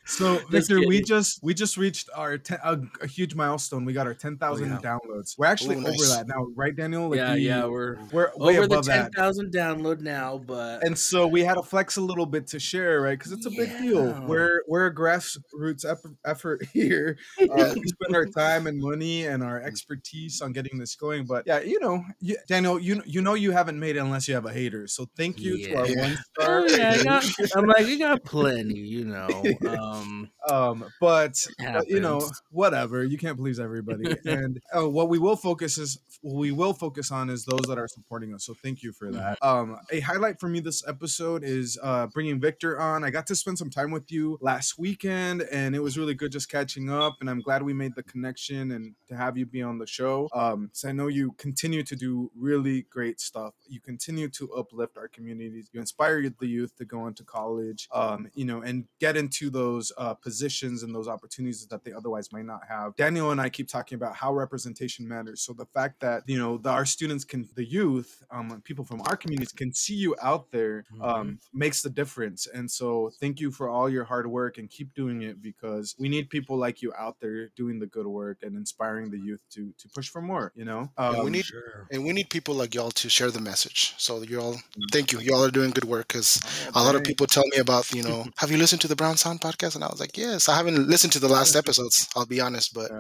So Victor, we just we just reached our ten, a, a huge milestone. We got our ten thousand yeah. downloads. We're actually Ooh, over nice. that now, right, Daniel? Like yeah, we, yeah, we're we're way over the ten thousand download now, but And so we had to flex a little bit to share, right? Because it's a big deal. We're we're a grassroots effort here. Uh, we spend our time and money and our expertise on getting this going. But yeah, you know, you, Daniel, you you know you haven't made it unless you have a hater. So thank you to our Yeah. one star. Oh yeah, I got, I'm like, you got plenty, you know. Um, um, but but, you know, whatever. You can't please everybody. and uh, what we will focus is what we will focus on is those that are supporting us. So thank you for that. Um, a highlight for me this episode is uh, bringing Victor on. I got to spend some time with you last weekend, and it was really good just catching up. And I'm glad we made the connection and to have you be on the show. Um, so I know you continue to do really great stuff. You continue to uplift our communities. You inspire the youth to go into college, um, you know, and get into those uh, positions and those opportunities that they otherwise might not have. Daniel and I keep talking about how representation matters. So the fact that you know the, our students can, the youth, um, people from our communities can see you out there, um, makes the difference. And so thank you for all your hard work and keep doing it because we need people like you out there doing the good work and inspiring the youth to to push for more. You know, Yeah, we Um, need sure. and we need people like y'all to share the message. So y'all, thank you. Y'all are doing good work because a lot of people tell me about you know, have you listened to the Brown Sound podcast? And I was like, yes. I haven't listened to the last episodes. I'll be honest, but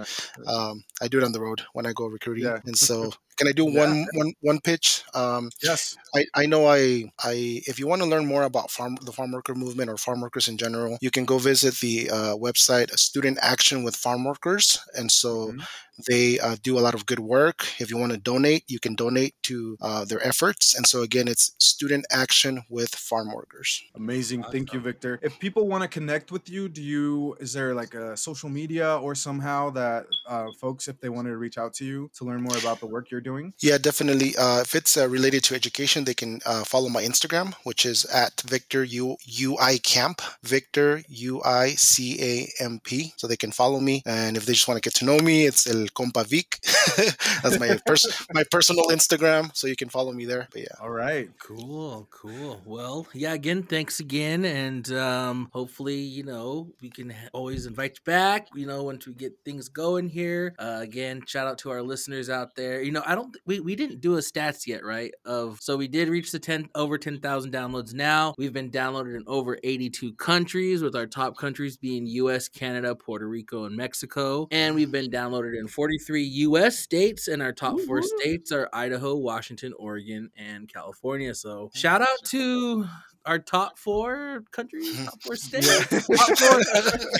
um, I do it on the road when I go recruiting. Yeah. And so, can I do Yeah. one one one pitch? Um, Yes. I, I know I I if you want to learn more about farm the farm worker movement or farm workers in general, you can go visit the uh, website Student Action with Farm Workers, and so Mhm. they uh, do a lot of good work. If you want to donate, you can donate to uh, their efforts, and so again, it's Student Action with Farm Workers. Amazing. Thank you, Victor. If people want to connect with you, do you is there like a social media or somehow that uh, folks, if they wanted to reach out to you to learn more about the work you're doing? Yeah, definitely. Uh, if it's uh, related to education, they can uh, follow my Instagram, which is at Victor U UI Camp, Victor U I C A M P. So they can follow me, and if they just want to get to know me, it's El Compa Vic. That's my pers- my personal Instagram, so you can follow me there. But yeah, All right. Cool, cool. Well, yeah, again, thanks again. And um, hopefully, you know, we can always invite you back, you know, once we get things going here. Uh, again, shout out to our listeners out there. You know, I don't, th- we, we didn't do a stats yet, right? Of, so we did reach the 10, over 10,000 downloads now. We've been downloaded in over 82 countries, with our top countries being US, Canada, Puerto Rico, and Mexico. And we've been downloaded in 43 US states, and our top four states are Idaho, Washington, Oregon, and California. So shout out to our top four countries, top four states, Yeah. top four,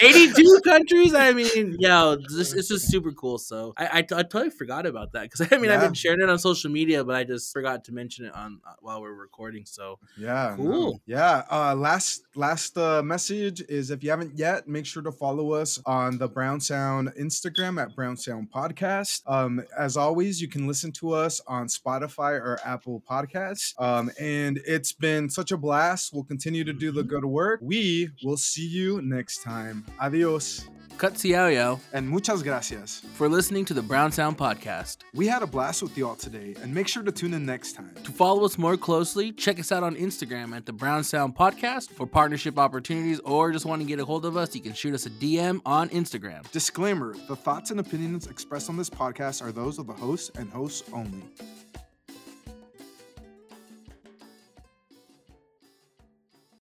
82 countries. I mean, yeah, this it's just super cool. So I, I, I totally forgot about that because I mean I've been sharing it on social media, but I just forgot to mention it on uh, while we're recording. So Yeah. Cool. Yeah. Uh last last uh message is if you haven't yet, make sure to follow us on the Brown Sound Instagram at Brown Sound Podcast. Um, as always, you can listen to us on Spotify or Apple Podcasts. Um, and it's been such a blast. We'll continue to do the good work. We will see you next time. Adios. cut Xiao And muchas gracias. for listening to the Brown Sound Podcast. We had a blast with y'all today, and make sure to tune in next time. To follow us more closely, check us out on Instagram at the Brown Sound Podcast for partnership opportunities or just want to get a hold of us, you can shoot us a DM on Instagram. Disclaimer the thoughts and opinions expressed on this podcast are those of the host and hosts only.